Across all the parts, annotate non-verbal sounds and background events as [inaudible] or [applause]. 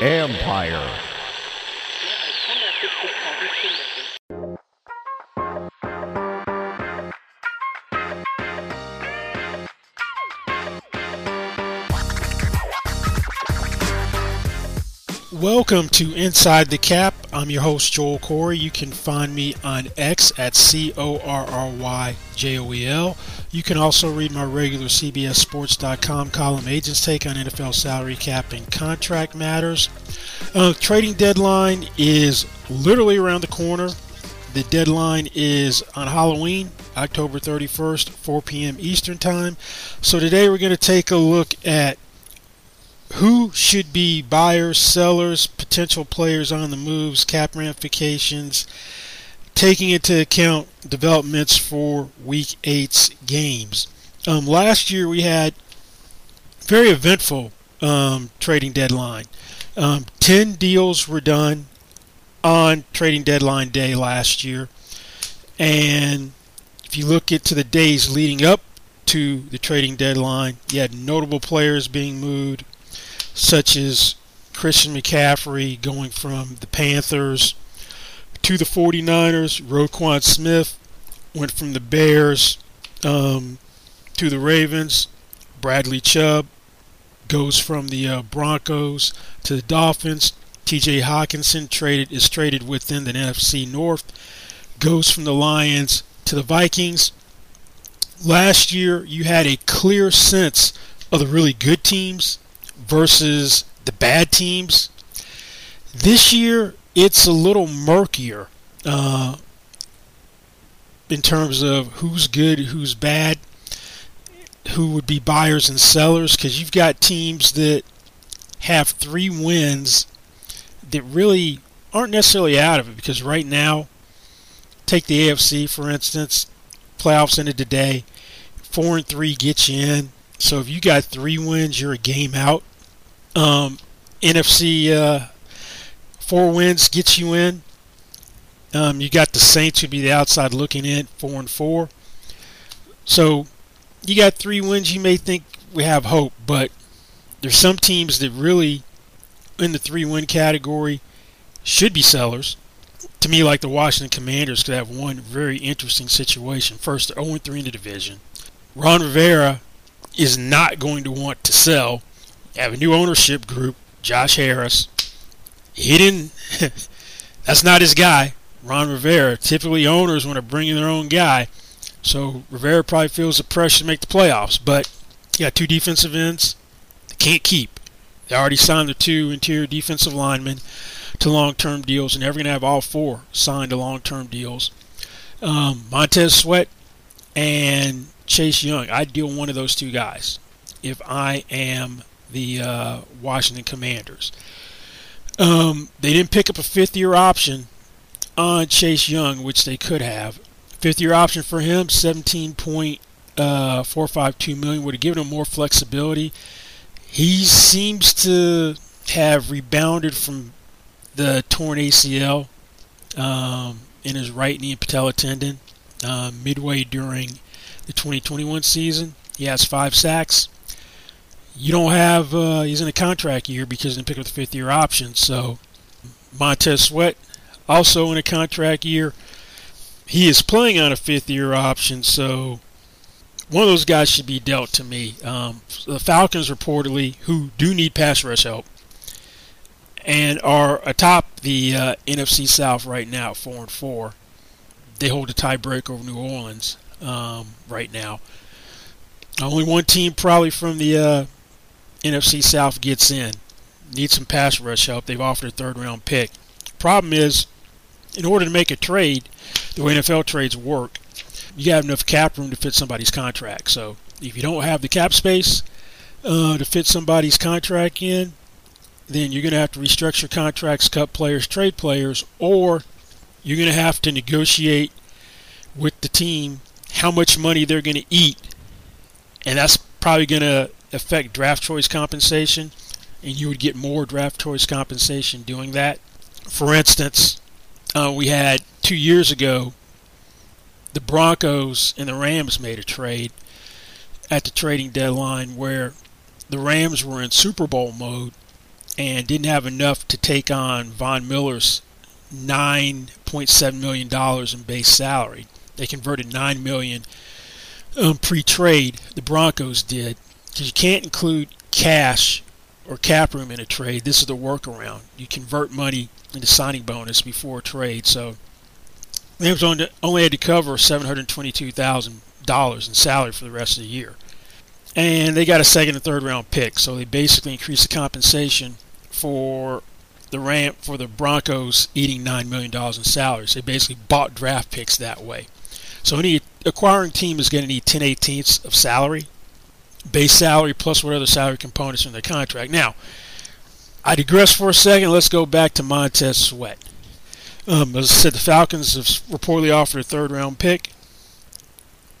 Empire. Welcome to Inside the Cap. I'm your host, Joel Corry. You can find me on X at C O R R Y J O E L. You can also read my regular CBSSports.com column, Agents Take on NFL Salary Cap and Contract Matters. Uh, trading deadline is literally around the corner. The deadline is on Halloween, October 31st, 4 p.m. Eastern Time. So today we're going to take a look at who should be buyers, sellers, potential players on the moves, cap ramifications, taking into account developments for Week 8's games. Um, last year we had very eventful um, trading deadline. Um, Ten deals were done on trading deadline day last year, and if you look at to the days leading up to the trading deadline, you had notable players being moved, such as Christian McCaffrey going from the Panthers to the 49ers. Roquan Smith went from the Bears um, to the Ravens. Bradley Chubb goes from the uh, Broncos to the Dolphins. T.J. Hockenson traded is traded within the NFC North. Goes from the Lions to the Vikings. Last year, you had a clear sense of the really good teams versus the bad teams. This year, it's a little murkier uh, in terms of who's good, who's bad, who would be buyers and sellers, because you've got teams that have three wins that really aren't necessarily out of it. Because right now, take the AFC for instance, playoffs ended today, four and three get you in. So if you got three wins, you're a game out. Um, NFC uh, four wins gets you in. Um, you got the Saints who'd be the outside looking in, four and four. So you got three wins. You may think we have hope, but there's some teams that really, in the three win category, should be sellers. To me, like the Washington Commanders, could have one very interesting situation. First, they're 0 3 in the division. Ron Rivera is not going to want to sell. Have a new ownership group, Josh Harris. He didn't. [laughs] that's not his guy, Ron Rivera. Typically, owners want to bring in their own guy. So Rivera probably feels the pressure to make the playoffs. But got two defensive ends. They can't keep. They already signed the two interior defensive linemen to long-term deals, and they're going to have all four signed to long-term deals. Um, Montez Sweat and Chase Young. I'd deal one of those two guys if I am the uh, Washington Commanders. Um, they didn't pick up a fifth-year option on Chase Young, which they could have. Fifth-year option for him, seventeen point uh, million, would have given him more flexibility. He seems to have rebounded from the torn ACL um, in his right knee and patella tendon uh, midway during the 2021 season. He has five sacks. You don't have, uh, he's in a contract year because he didn't pick up the fifth year option. So Montez Sweat also in a contract year. He is playing on a fifth year option. So one of those guys should be dealt to me. Um, the Falcons reportedly, who do need pass rush help, and are atop the uh, NFC South right now, four and four. They hold a tiebreaker over New Orleans um, right now. Only one team probably from the uh, NFC South gets in. Need some pass rush help. They've offered a third round pick. Problem is, in order to make a trade, the way NFL trades work, you have enough cap room to fit somebody's contract. So if you don't have the cap space uh, to fit somebody's contract in, then you're going to have to restructure contracts, cut players, trade players, or you're going to have to negotiate with the team how much money they're going to eat. And that's probably going to affect draft choice compensation, and you would get more draft choice compensation doing that. For instance, uh, we had two years ago the Broncos and the Rams made a trade at the trading deadline where the Rams were in Super Bowl mode and didn't have enough to take on Von Miller's $9.7 million in base salary. They converted 9 million um, pre-trade, the Broncos did, because you can't include cash or cap room in a trade. This is the workaround. You convert money into signing bonus before a trade. So Rams only had to cover $722,000 in salary for the rest of the year. And they got a second and third round pick, so they basically increased the compensation for the Ram for the Broncos eating nine million dollars in salaries. They basically bought draft picks that way. So any acquiring team is going to need 10 eighteenths of salary, base salary plus what other salary components in the contract. Now, I digress for a second. Let's go back to Montez Sweat. Um, as I said, the Falcons have reportedly offered a third round pick.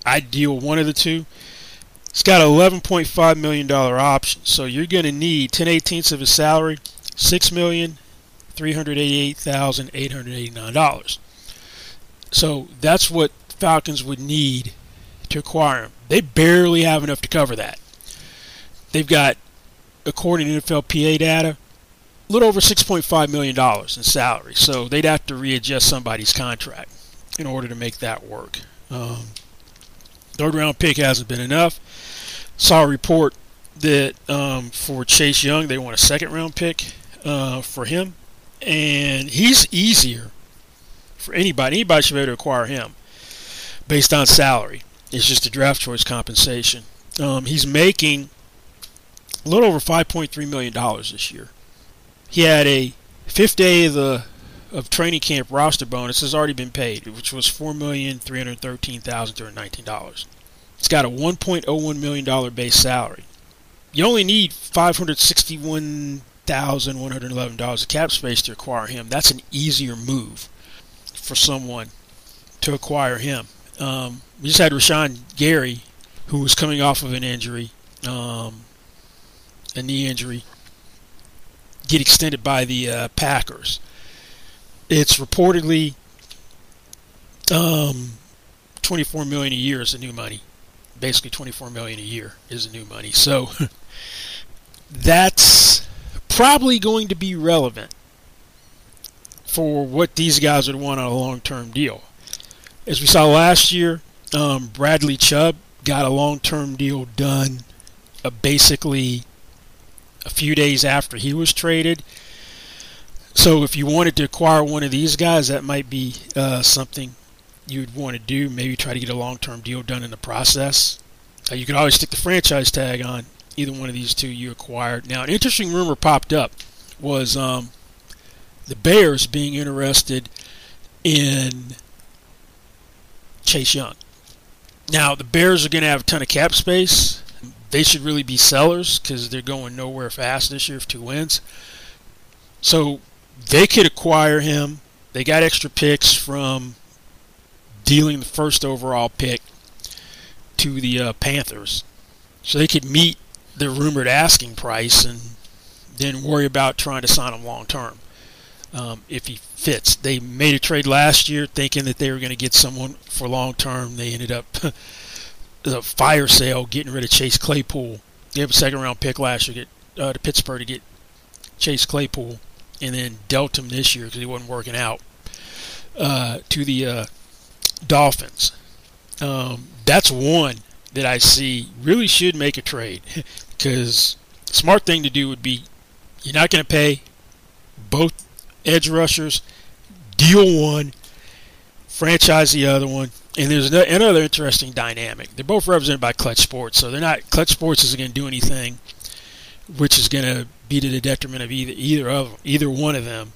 I'd deal one of the two. It's got an $11.5 million option, so you're going to need 10 eighteenths of his salary, $6,388,889. So that's what Falcons would need to acquire him. They barely have enough to cover that. They've got, according to NFLPA data, a little over $6.5 million in salary. So they'd have to readjust somebody's contract in order to make that work. Um, third round pick hasn't been enough. Saw a report that um, for Chase Young, they want a second round pick uh, for him. And he's easier for anybody. Anybody should be able to acquire him based on salary. It's just a draft choice compensation. Um, he's making a little over $5.3 million this year. He had a fifth day of the of training camp roster bonus has already been paid, which was four million three hundred thirteen thousand two hundred nineteen dollars. It's got a one point oh one million dollar base salary. You only need five hundred sixty one thousand one hundred eleven dollars of cap space to acquire him. That's an easier move for someone to acquire him. Um, we just had Rashan Gary, who was coming off of an injury, um, a knee injury, get extended by the uh, Packers. It's reportedly um, 24 million a year is the new money. Basically, 24 million a year is the new money. So [laughs] that's probably going to be relevant for what these guys would want on a long-term deal. As we saw last year, um, Bradley Chubb got a long-term deal done, uh, basically a few days after he was traded. So if you wanted to acquire one of these guys, that might be uh, something you would want to do. Maybe try to get a long-term deal done in the process. Uh, you could always stick the franchise tag on either one of these two you acquired. Now, an interesting rumor popped up was um, the Bears being interested in Chase Young. Now, the Bears are going to have a ton of cap space they should really be sellers because they're going nowhere fast this year for two wins. So they could acquire him. They got extra picks from dealing the first overall pick to the uh, Panthers. So they could meet the rumored asking price and then worry about trying to sign him long term um, if he fits. They made a trade last year thinking that they were going to get someone for long term. They ended up [laughs] a fire sale getting rid of Chase Claypool. They have a second round pick last year get uh, to Pittsburgh to get Chase Claypool, and then dealt him this year because he wasn't working out uh, to the uh, Dolphins. Um, that's one that I see really should make a trade [laughs] because smart thing to do would be you're not going to pay both edge rushers, deal one, franchise the other one, and there's another interesting dynamic. They're both represented by Klutch Sports, so they're not Klutch Sports isn't going to do anything which is going to be to the detriment of either either of either one of them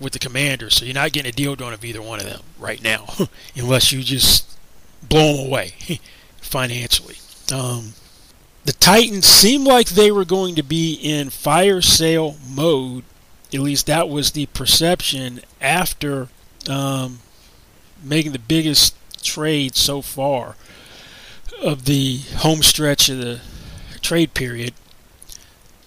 with the Commanders. So you're not getting a deal done of either one of them right now, [laughs] unless you just blow them away [laughs] financially. Um, the Titans seemed like they were going to be in fire sale mode. At least that was the perception after um, making the biggest trade so far of the home stretch of the trade period.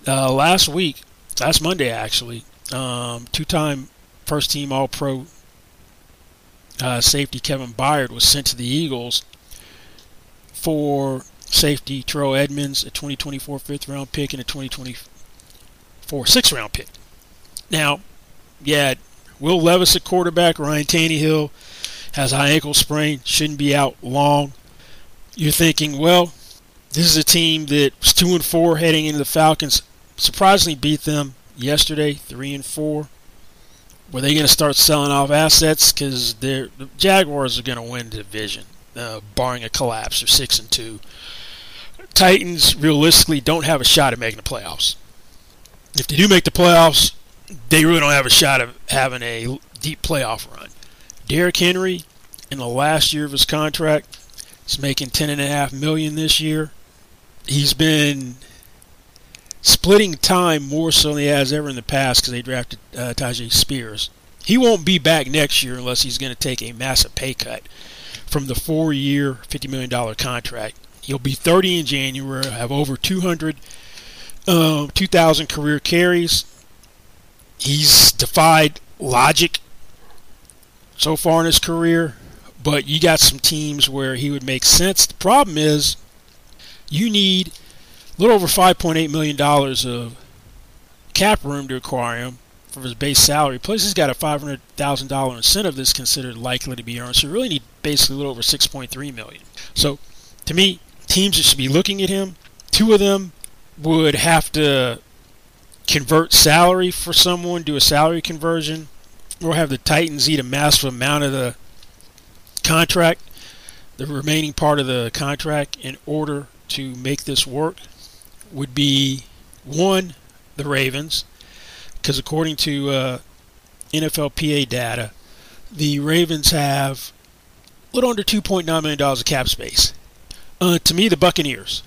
Uh, last week, last Monday actually, um, two-time first-team All-Pro uh, safety Kevin Byard was sent to the Eagles for safety Terrell Edmunds, a 2024 fifth round pick, and a 2024 sixth round pick. Now, yeah, Will Levis at quarterback, Ryan Tannehill has high ankle sprain, shouldn't be out long. You're thinking, well, this is a team that was two and four heading into the Falcons. Surprisingly, beat them yesterday, three and four. Were they going to start selling off assets? Because the Jaguars are going to win the division, uh, barring a collapse. They're six and two. Titans realistically don't have a shot at making the playoffs. If they do make the playoffs, they really don't have a shot of having a deep playoff run. Derrick Henry, in the last year of his contract, is making ten and a half million this year. He's been splitting time more so than he has ever in the past because they drafted uh, Tyjae Spears. He won't be back next year unless he's going to take a massive pay cut from the four-year, $50 million contract. He'll be 30 in January, have over 200, um, 2,000 career carries. He's defied logic so far in his career, but you got some teams where he would make sense. The problem is you need a little over $5.8 million of cap room to acquire him for his base salary. Plus, he's got a $500,000 incentive that's considered likely to be earned. So you really need basically a little over 6.3 million. So to me, teams should be looking at him, two of them would have to convert salary for someone, do a salary conversion, or have the Titans eat a massive amount of the contract, the remaining part of the contract, in order to make this work would be one, the Ravens, because according to uh, NFLPA data, the Ravens have a little under $2.9 million of cap space. Uh, to me, the Buccaneers.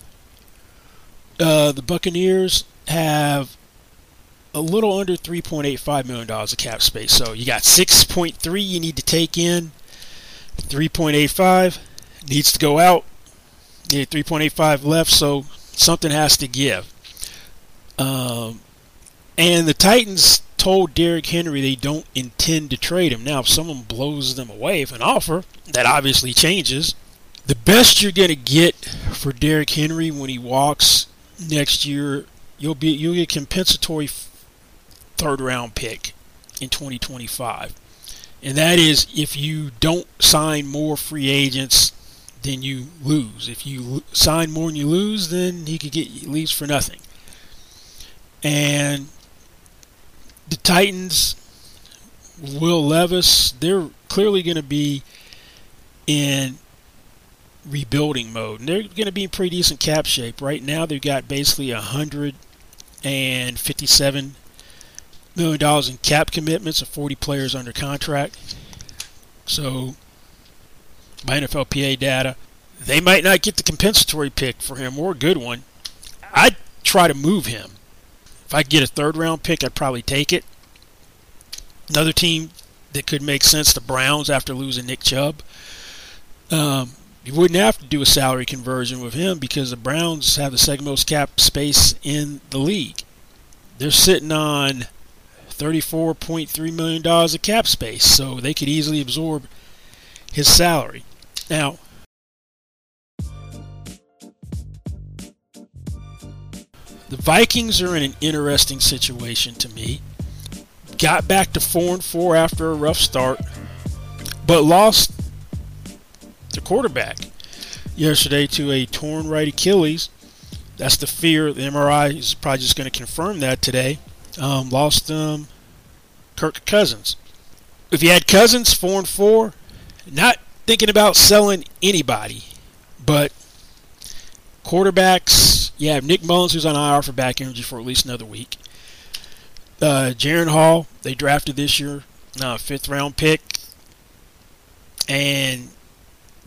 Uh, the Buccaneers have a little under $3.85 million of cap space. So you got 6.3 you need to take in. 3.85 needs to go out. You have 3.85 left, so something has to give. Um, and the Titans told Derrick Henry they don't intend to trade him. Now, if someone blows them away with an offer, that obviously changes. The best you're going to get for Derrick Henry when he walks next year, you'll be you'll get compensatory third round pick in 2025. And that is if you don't sign more free agents then you lose. If you sign more than you lose, then he could get leaves for nothing. And the Titans, Will Levis, they're clearly going to be in rebuilding mode. And they're going to be in pretty decent cap shape. Right now, they've got basically hundred and fifty-seven million dollars in cap commitments of 40 players under contract. So, by NFLPA data, they might not get the compensatory pick for him or a good one. I'd try to move him. If I get a third round pick, I'd probably take it. Another team that could make sense, the Browns, after losing Nick Chubb. Um, you wouldn't have to do a salary conversion with him because the Browns have the second most cap space in the league. They're sitting on $34.3 million of cap space, so they could easily absorb his salary. Now, the Vikings are in an interesting situation to me. Got back to 4 and 4 after a rough start, but lost the quarterback yesterday to a torn right Achilles. That's the fear. The MRI is probably just going to confirm that today. Um, lost um, Kirk Cousins. If you had Cousins four and four, not thinking about selling anybody, but quarterbacks. You have Nick Mullens, who's on IR for back injury for at least another week. Uh, Jaren Hall, they drafted this year, uh, fifth round pick, and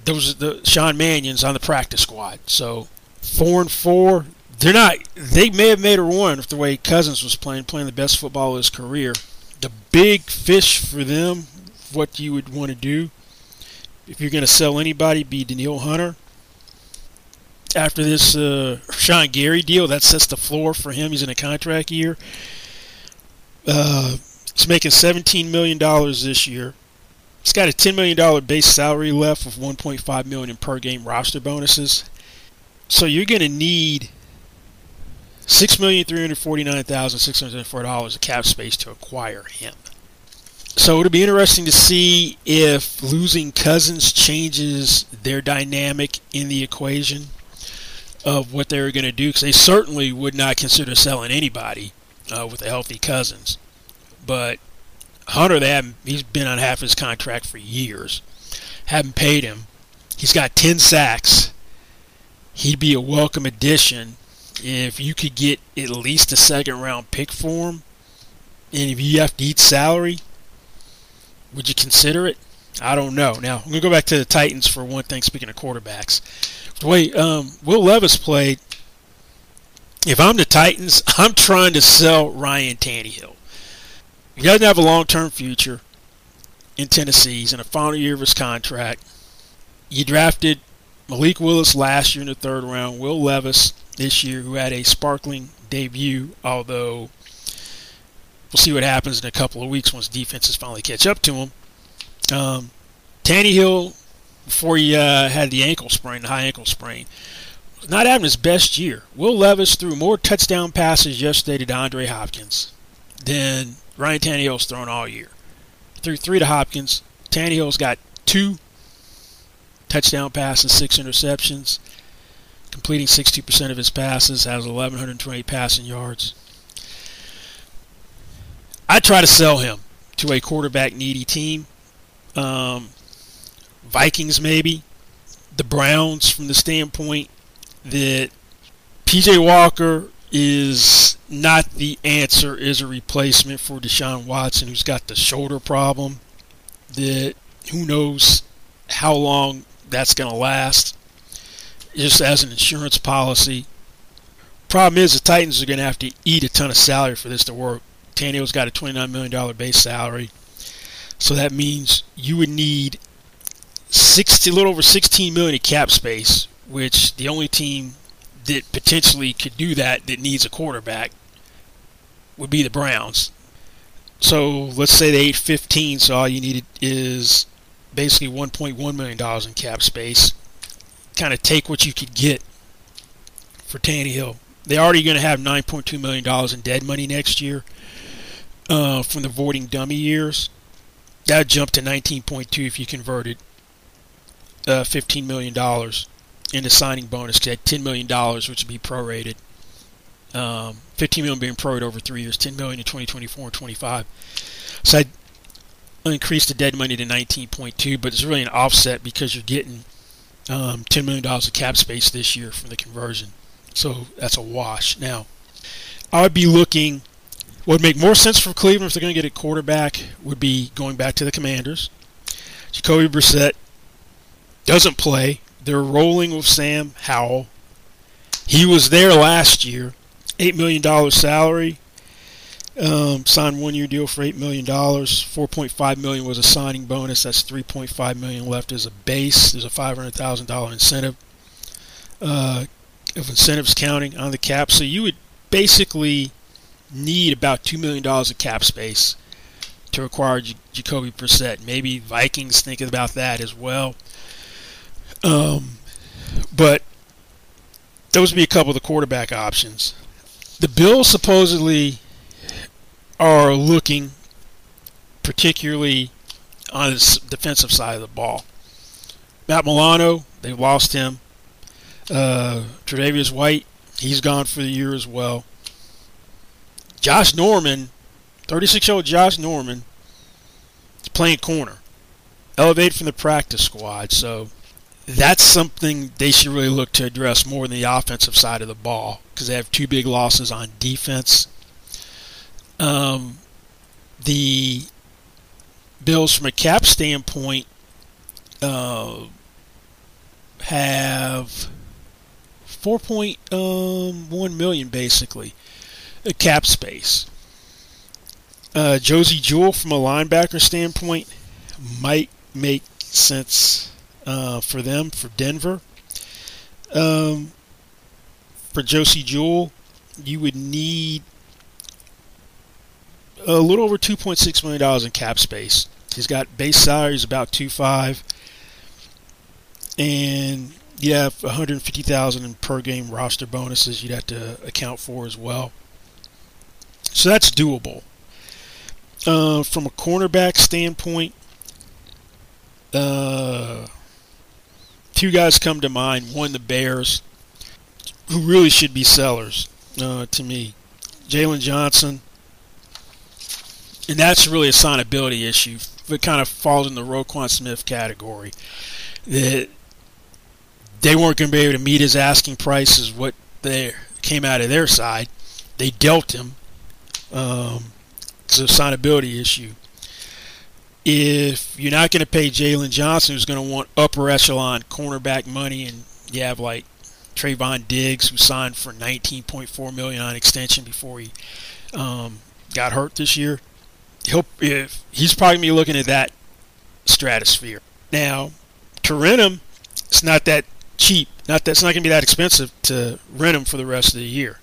those are the Sean Mannion's on the practice squad. So four and four, they're not. They may have made a run if the way Cousins was playing, playing the best football of his career. The big fish for them, what you would want to do if you're going to sell anybody, be Danielle Hunter. After this uh, Sean Gary deal, that sets the floor for him. He's in a contract year. Uh, he's making $17 million this year. He's got a $10 million base salary left with $1.5 million per game roster bonuses. So you're going to need six million three hundred forty nine thousand six hundred four dollars of cap space to acquire him. So it'll be interesting to see if losing Cousins changes their dynamic in the equation of what they were going to do because they certainly would not consider selling anybody uh, with a healthy Cousins. But Hunter, they haven't, he's been on half his contract for years, haven't paid him. He's got 10 sacks. He'd be a welcome addition if you could get at least a second round pick for him. And if you have to eat salary, would you consider it? I don't know. Now, I'm to go back to the Titans for one thing, speaking of quarterbacks. The way um, Will Levis played, if I'm the Titans, [laughs] I'm trying to sell Ryan Tannehill. He doesn't have a long term future in Tennessee. He's in the final year of his contract. You drafted Malik Willis last year in the third round, Will Levis this year, who had a sparkling debut, although we'll see what happens in a couple of weeks once defenses finally catch up to him. Um, Tannehill, before he uh, had the ankle sprain, the high ankle sprain, not having his best year. Will Levis threw more touchdown passes yesterday to DeAndre Hopkins than Ryan Tannehill's thrown all year. Threw three to Hopkins. Tannehill's got two touchdown passes, six interceptions, completing 60% of his passes, has 1,120 passing yards. I try to sell him to a quarterback needy team. Um, Vikings, maybe. The Browns, from the standpoint that PJ Walker is not the answer is a replacement for Deshaun Watson, who's got the shoulder problem. That who knows how long that's going to last. Just as an insurance policy. Problem is, the Titans are going to have to eat a ton of salary for this to work. Tannehill's got a $29 million base salary. So that means you would need 60, a little over 16 million in cap space, which the only team that potentially could do that that needs a quarterback would be the Browns. So let's say they ate 15, so all you needed is basically 1.1 million dollars in cap space. Kind of take what you could get for Tannehill. They're already going to have 9.2 million dollars in dead money next year uh, from the voiding dummy years. That jump to 19.2 if you converted uh, 15 million dollars in the signing bonus. Had 10 million dollars, which would be prorated. Um, 15 million being prorated over three years, 10 million in 2024 and 25. So I increased the dead money to 19.2, but it's really an offset because you're getting um, 10 million dollars of cap space this year from the conversion. So that's a wash. Now, I would be looking what would make more sense for Cleveland if they're going to get a quarterback would be going back to the Commanders. Jacoby Brissett doesn't play. They're rolling with Sam Howell. He was there last year. $8 million salary. Um, signed one-year deal for $8 million. 4.5 million was a signing bonus. That's 3.5 million left as a base. There's a $500,000 incentive uh, of incentives counting on the cap. So you would basically – need about $2 million of cap space to acquire J- Jacoby Brissett. Maybe Vikings thinking about that as well. Um, but those would be a couple of the quarterback options. The Bills supposedly are looking particularly on the defensive side of the ball. Matt Milano, they lost him. Uh, Tre'Davious White, he's gone for the year as well. Josh Norman, 36 year old Josh Norman, is playing corner, elevated from the practice squad. So that's something they should really look to address more than the offensive side of the ball because they have two big losses on defense. Um, the Bills, from a cap standpoint, uh, have 4.1 um, million basically cap space. Uh, Josey Jewell, from a linebacker standpoint, might make sense uh, for them, for Denver. Um, for Josey Jewell, you would need a little over $2.6 million in cap space. He's got base salary is about two five, and you have 150,000 in per game roster bonuses you'd have to account for as well. So that's doable. Uh, from a cornerback standpoint, uh, two guys come to mind. One, the Bears, who really should be sellers uh, to me. Jaylon Johnson, and that's really a signability issue. It kind of falls in the Roquan Smith category. That they weren't going to be able to meet his asking price, is what they came out of their side. They dealt him. Um, it's a signability issue. If you're not going to pay Jaylon Johnson, who's going to want upper echelon cornerback money, and you have like Trevon Diggs, who signed for 19.4 million on extension before he um, got hurt this year, he'll he's probably be looking at that stratosphere. Now, to rent him, it's not that cheap. Not that's not gonna be that expensive to rent him for the rest of the year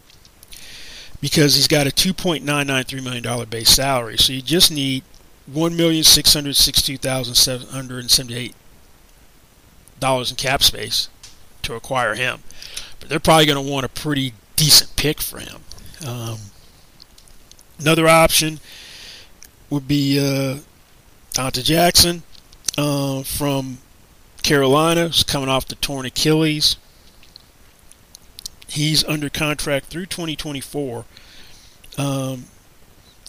because he's got a 2.993 million dollar base salary. So you just need one million six hundred sixty-two thousand seven hundred seventy-eight dollars in cap space to acquire him. But they're probably going to want a pretty decent pick for him. Um, another option would be uh, Donte Jackson uh, from Carolina. He's coming off the torn Achilles. He's under contract through 2024. Um,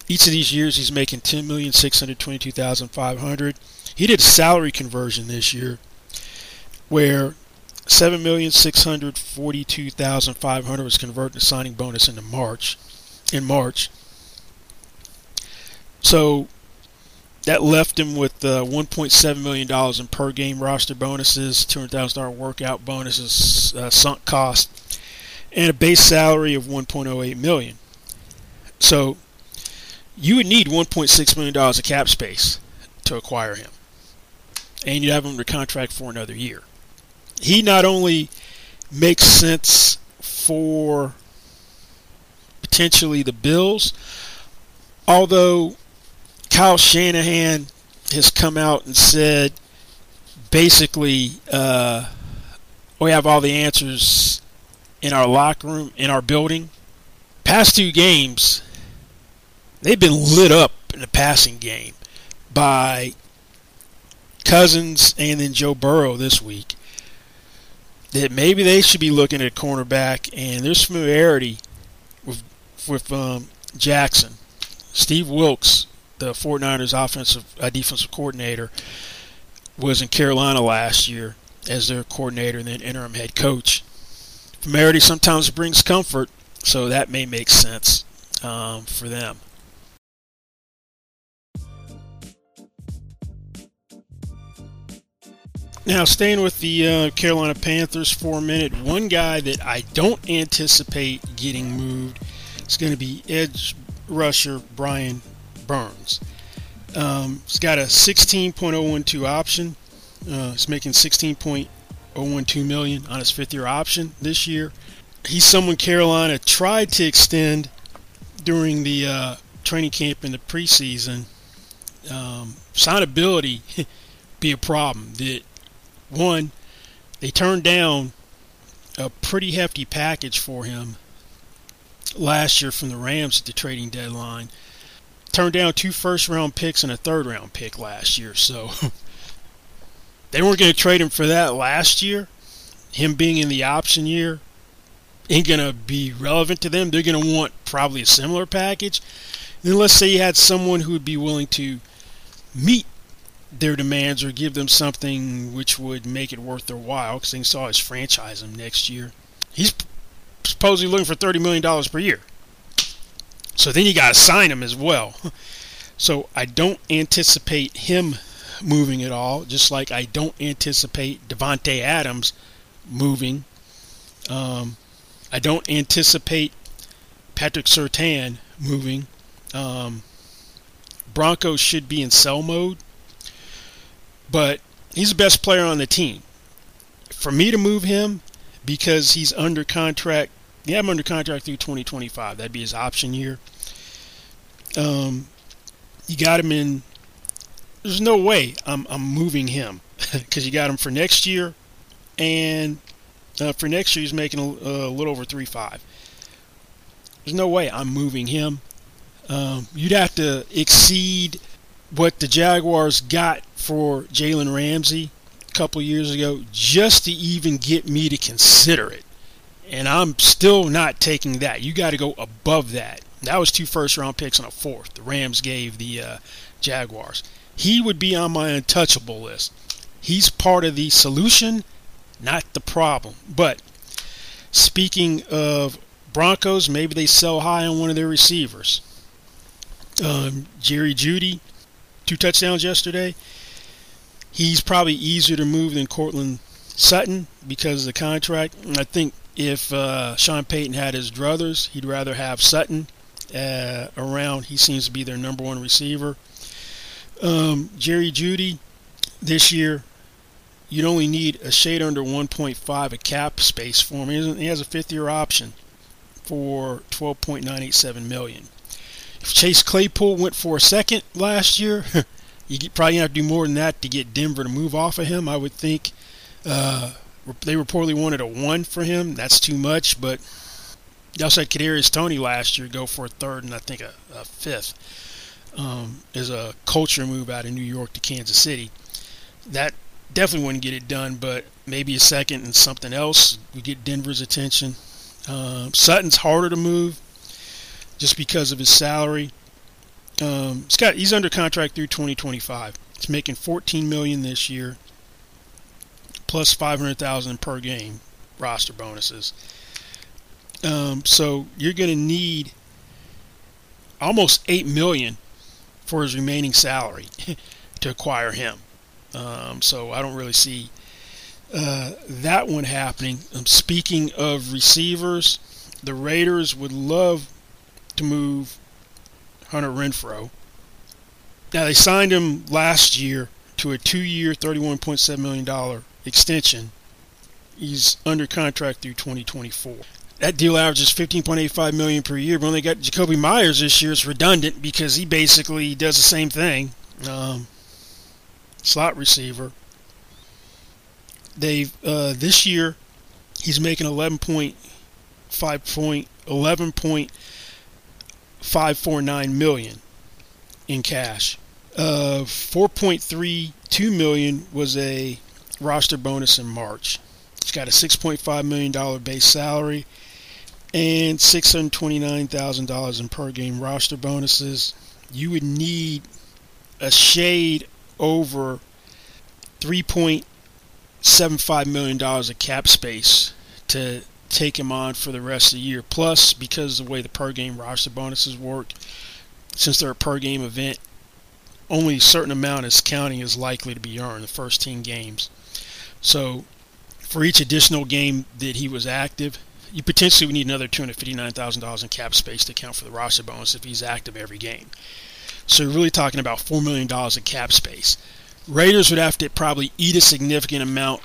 each of these years, he's making ten million six hundred twenty-two thousand five hundred. He did a salary conversion this year, where seven million six hundred forty-two thousand five hundred was converted to signing bonus into March. In March, so that left him with uh, 1.7 million dollars in per game roster bonuses, two hundred thousand dollar workout bonuses, uh, sunk cost, and a base salary of 1.08 million. So you would need 1.6 million dollars of cap space to acquire him, and you'd have him under contract for another year. He not only makes sense for potentially the Bills, although Kyle Shanahan has come out and said basically uh, we have all the answers in our locker room, in our building. Past two games, they've been lit up in the passing game by Cousins and then Joe Burrow this week. That maybe they should be looking at cornerback, and there's familiarity with with um, Jackson. Steve Wilks, the 49ers offensive uh, defensive coordinator, was in Carolina last year as their coordinator and then interim head coach. Familiarity sometimes brings comfort, so that may make sense um, for them. Now, staying with the uh, Carolina Panthers for a minute, one guy that I don't anticipate getting moved is going to be edge rusher Brian Burns. Um, he's got a 16.012 option. Uh, he's making 16.012 million on his fifth-year option this year. He's someone Carolina tried to extend during the uh, training camp in the preseason. Um, signability [laughs] be a problem. That one, they turned down a pretty hefty package for him last year from the Rams at the trading deadline. Turned down two first round picks and a third round pick last year, so [laughs] they weren't going to trade him for that last year. Him being in the option year ain't going to be relevant to them. They're going to want probably a similar package. then let's say you had someone who would be willing to meet their demands or give them something which would make it worth their while because they saw his franchise him next year. He's supposedly looking for $30 million per year. So then you got to sign him as well. [laughs] So I don't anticipate him moving at all, just like I don't anticipate Davante Adams moving. Um, I don't anticipate Patrick Surtain moving. Um, Broncos should be in sell mode but he's the best player on the team. For me to move him because he's under contract, yeah, I'm under contract through 2025. That'd be his option year. Um, you got him in. There's no way I'm I'm moving him [laughs] because you got him for next year, and Uh, for next year, he's making a, a little over three five. There's no way I'm moving him. Um, you'd have to exceed what the Jaguars got for Jalen Ramsey a couple years ago just to even get me to consider it. And I'm still not taking that. You got to go above that. That was two first round picks and a fourth. The Rams gave the uh, Jaguars. He would be on my untouchable list. He's part of the solution, not the problem. But speaking of Broncos, maybe they sell high on one of their receivers. Um, Jerry Jeudy, two touchdowns yesterday. He's probably easier to move than Courtland Sutton because of the contract. And I think if uh, Sean Payton had his druthers, he'd rather have Sutton uh, around. He seems to be their number one receiver. Um, Jerry Jeudy, this year, you'd only need a shade under 1.5 a cap space for him. He has a fifth-year option for 12.987 million. If Chase Claypool went for a second last year, [laughs] you probably have to do more than that to get Denver to move off of him. I would think uh, they reportedly wanted a one for him. That's too much, but they also had Kadarius Toney last year go for a third and I think a, a fifth. Um, as a culture move out of New York to Kansas City. That definitely wouldn't get it done, but maybe a second and something else would get Denver's attention. Uh, Sutton's harder to move just because of his salary. Um, Scott, he's under contract through 2025. He's making 14 million this year, plus 500,000 per game roster bonuses. Um, so you're going to need almost eight million for his remaining salary [laughs] to acquire him. Um, so I don't really see uh, that one happening. Um, speaking of receivers, the Raiders would love to move Hunter Renfrow. Now they signed him last year to a two-year, $31.7 million extension. He's under contract through 2024 that deal averages 15.85 million per year. But when they got Jakobi Meyers this year, it's redundant because he basically does the same thing. Um, slot receiver. They uh, this year he's making 11.5 point 11.549 million in cash. Uh, 4.32 million was a roster bonus in March. He's got a 6.5 million dollar base salary and $629,000 in per game roster bonuses. You would need a shade over $3.75 million of cap space to take him on for the rest of the year. Plus, because of the way the per game roster bonuses work, since they're a per game event, only a certain amount is counting is likely to be earned the first 10 games. So, for each additional game that he was active, you potentially would need another $259,000 in cap space to account for the roster bonus if he's active every game. So you're really talking about $4 million in cap space. Raiders would have to probably eat a significant amount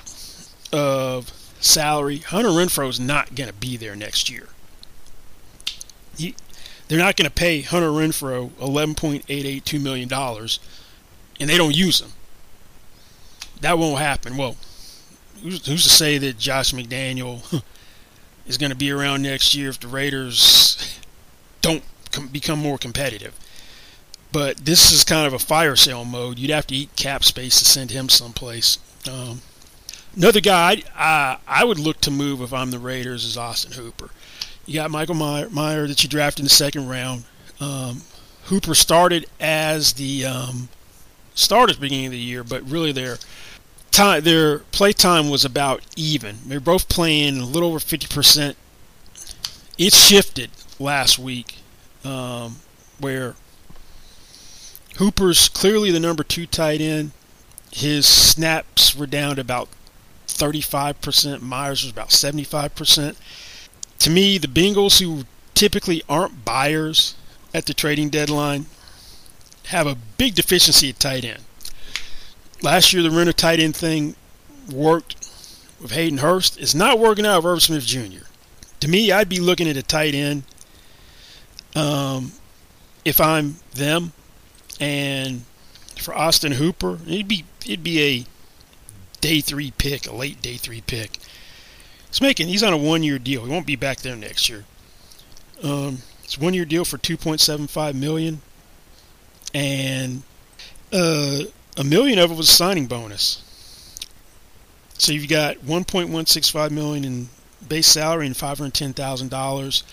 of salary. Hunter Renfrow is not going to be there next year. He, they're not going to pay Hunter Renfrow $11.882 million and they don't use him. That won't happen. Well, who's, who's to say that Josh McDaniel [laughs] is going to be around next year if the Raiders don't com- become more competitive. But this is kind of a fire sale mode. You'd have to eat cap space to send him someplace. Um, another guy I, I would look to move if I'm the Raiders is Austin Hooper. You got Michael Mayer, Meyer that you drafted in the second round. Um, Hooper started as the um, start at the beginning of the year, but really their time their play time was about even. They were both playing a little over fifty percent. It shifted last week, um, where Hooper's clearly the number two tight end. His snaps were down to about 35%. Myers was about 75%. To me, the Bengals, who typically aren't buyers at the trading deadline, have a big deficiency at tight end last year the Renner tight end thing worked with Hayden Hurst. It's not working out with Irv Smith Jr. To me, I'd be looking at a tight end um, if I'm them. And for Austin Hooper, it'd be it'd be a day three pick, a late day three pick. He's making. He's on a one-year deal. He won't be back there next year. Um, it's one-year deal for 2.75 million, and uh, a million of it was signing bonus. So you've got 1.165 million in base salary and 510,000 dollars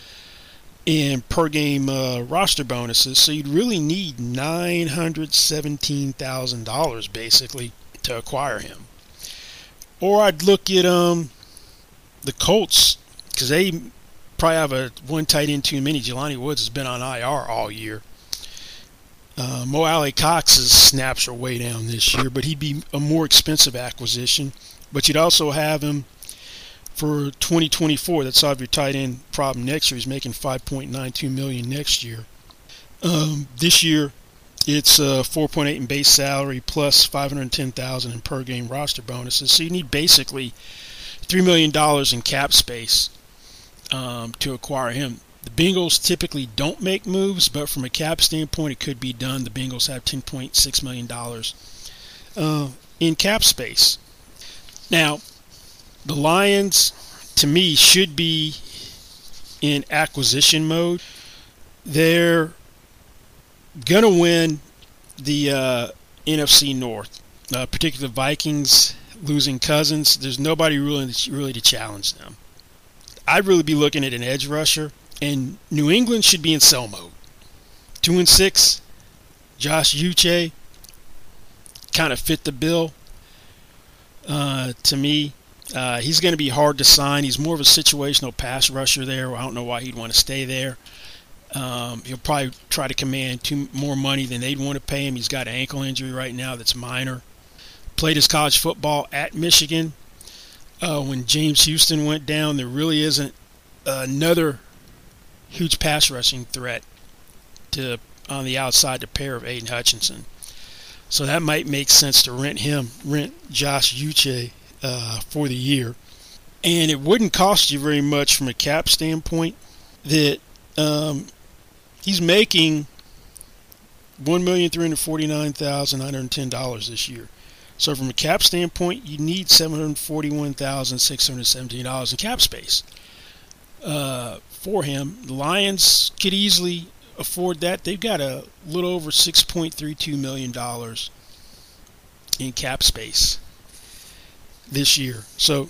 in per game uh, roster bonuses. So you'd really need $917,000 basically to acquire him. Or I'd look at um the Colts because they probably have a one tight end too many. Jelani Woods has been on IR all year. Uh, Mo Alie-Cox's snaps are way down this year, but he'd be a more expensive acquisition. But you'd also have him for 2024. That's solve your tight end problem next year. He's making 5.92 million next year. Um, this year, it's uh, 4.8 in base salary plus 510,000 in per game roster bonuses. So you need basically three million dollars in cap space um, to acquire him. The Bengals typically don't make moves, but from a cap standpoint, it could be done. The Bengals have 10.6 million dollars uh, in cap space. Now, the Lions, to me, should be in acquisition mode. They're gonna win the uh, NFC North, uh, particularly the Vikings losing Cousins. There's nobody really really to challenge them. I'd really be looking at an edge rusher, and New England should be in sell mode. Two and six, Josh Uche kind of fit the bill. Uh, to me, uh, he's going to be hard to sign. He's more of a situational pass rusher there. I don't know why he'd want to stay there. Um, he'll probably try to command too, more money than they'd want to pay him. He's got an ankle injury right now that's minor. Played his college football at Michigan. Uh, when James Houston went down, there really isn't another huge pass rushing threat to on the outside to pair of Aidan Hutchinson. So that might make sense to rent him, rent Josh Uche uh, for the year. And it wouldn't cost you very much from a cap standpoint that um, he's making $1,349,910 this year. So from a cap standpoint, you need $741,617 in cap space uh, for him. The Lions could easily afford that. They've got a little over $6.32 million in cap space this year. So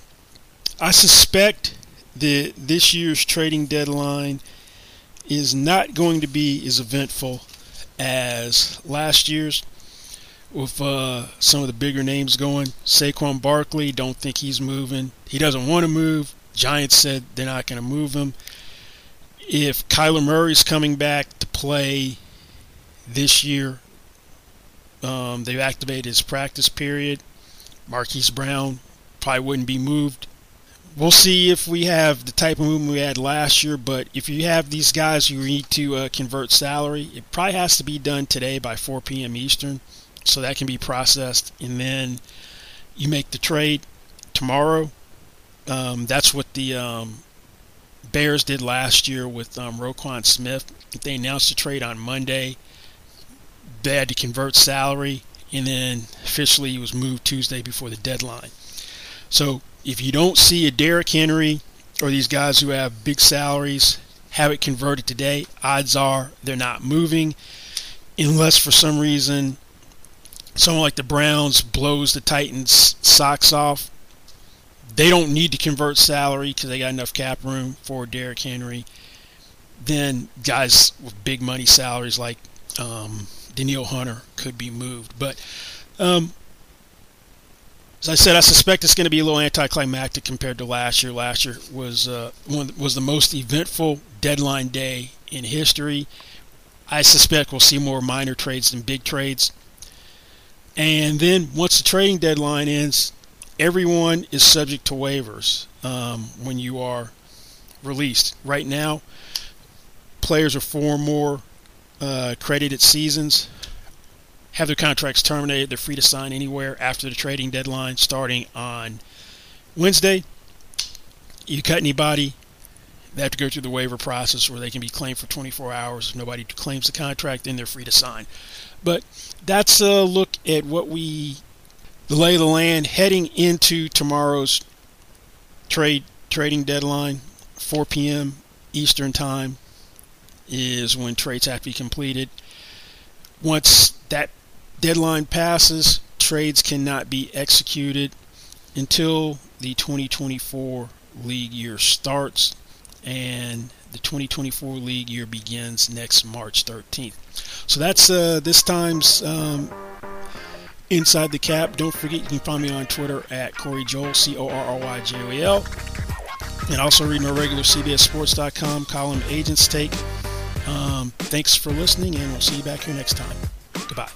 I suspect that this year's trading deadline is not going to be as eventful as last year's with uh, some of the bigger names going. Saquon Barkley, don't think he's moving. He doesn't want to move. Giants said they're not going to move him. If Kyler Murray's coming back to play this year, um, they've activated his practice period. Marquise Brown probably wouldn't be moved. We'll see if we have the type of movement we had last year, but if you have these guys you need to uh, convert salary, it probably has to be done today by 4 p.m. Eastern so that can be processed, and then you make the trade tomorrow. Um, that's what the um, Bears did last year with um, Roquan Smith. They announced the trade on Monday. They had to convert salary, and then officially he was moved Tuesday before the deadline. So if you don't see a Derrick Henry or these guys who have big salaries have it converted today, odds are they're not moving unless for some reason someone like the Browns blows the Titans' socks off, they don't need to convert salary because they got enough cap room for Derrick Henry. Then guys with big money salaries like um, Danielle Hunter could be moved. But um, as I said, I suspect it's going to be a little anticlimactic compared to last year. Last year was uh, one was the most eventful deadline day in history. I suspect we'll see more minor trades than big trades. And then once the trading deadline ends, everyone is subject to waivers um, when you are released. Right now, players are four more uh, credited seasons have their contracts terminated. They're free to sign anywhere after the trading deadline starting on Wednesday. You cut anybody, they have to go through the waiver process where they can be claimed for 24 hours. If nobody claims the contract, then they're free to sign. But that's a look at what we, the lay of the land heading into tomorrow's trade trading deadline, 4 p.m. Eastern Time, is when trades have to be completed. Once that deadline passes, trades cannot be executed until the 2024 league year starts and the 2024 league year begins next March 13th. So that's uh, this time's um, Inside the Cap. Don't forget you can find me on Twitter at Corry Joel, C O R R Y J O E L. And also read my regular CBSSports.com column Agents Take. Um, thanks for listening, and we'll see you back here next time. Goodbye.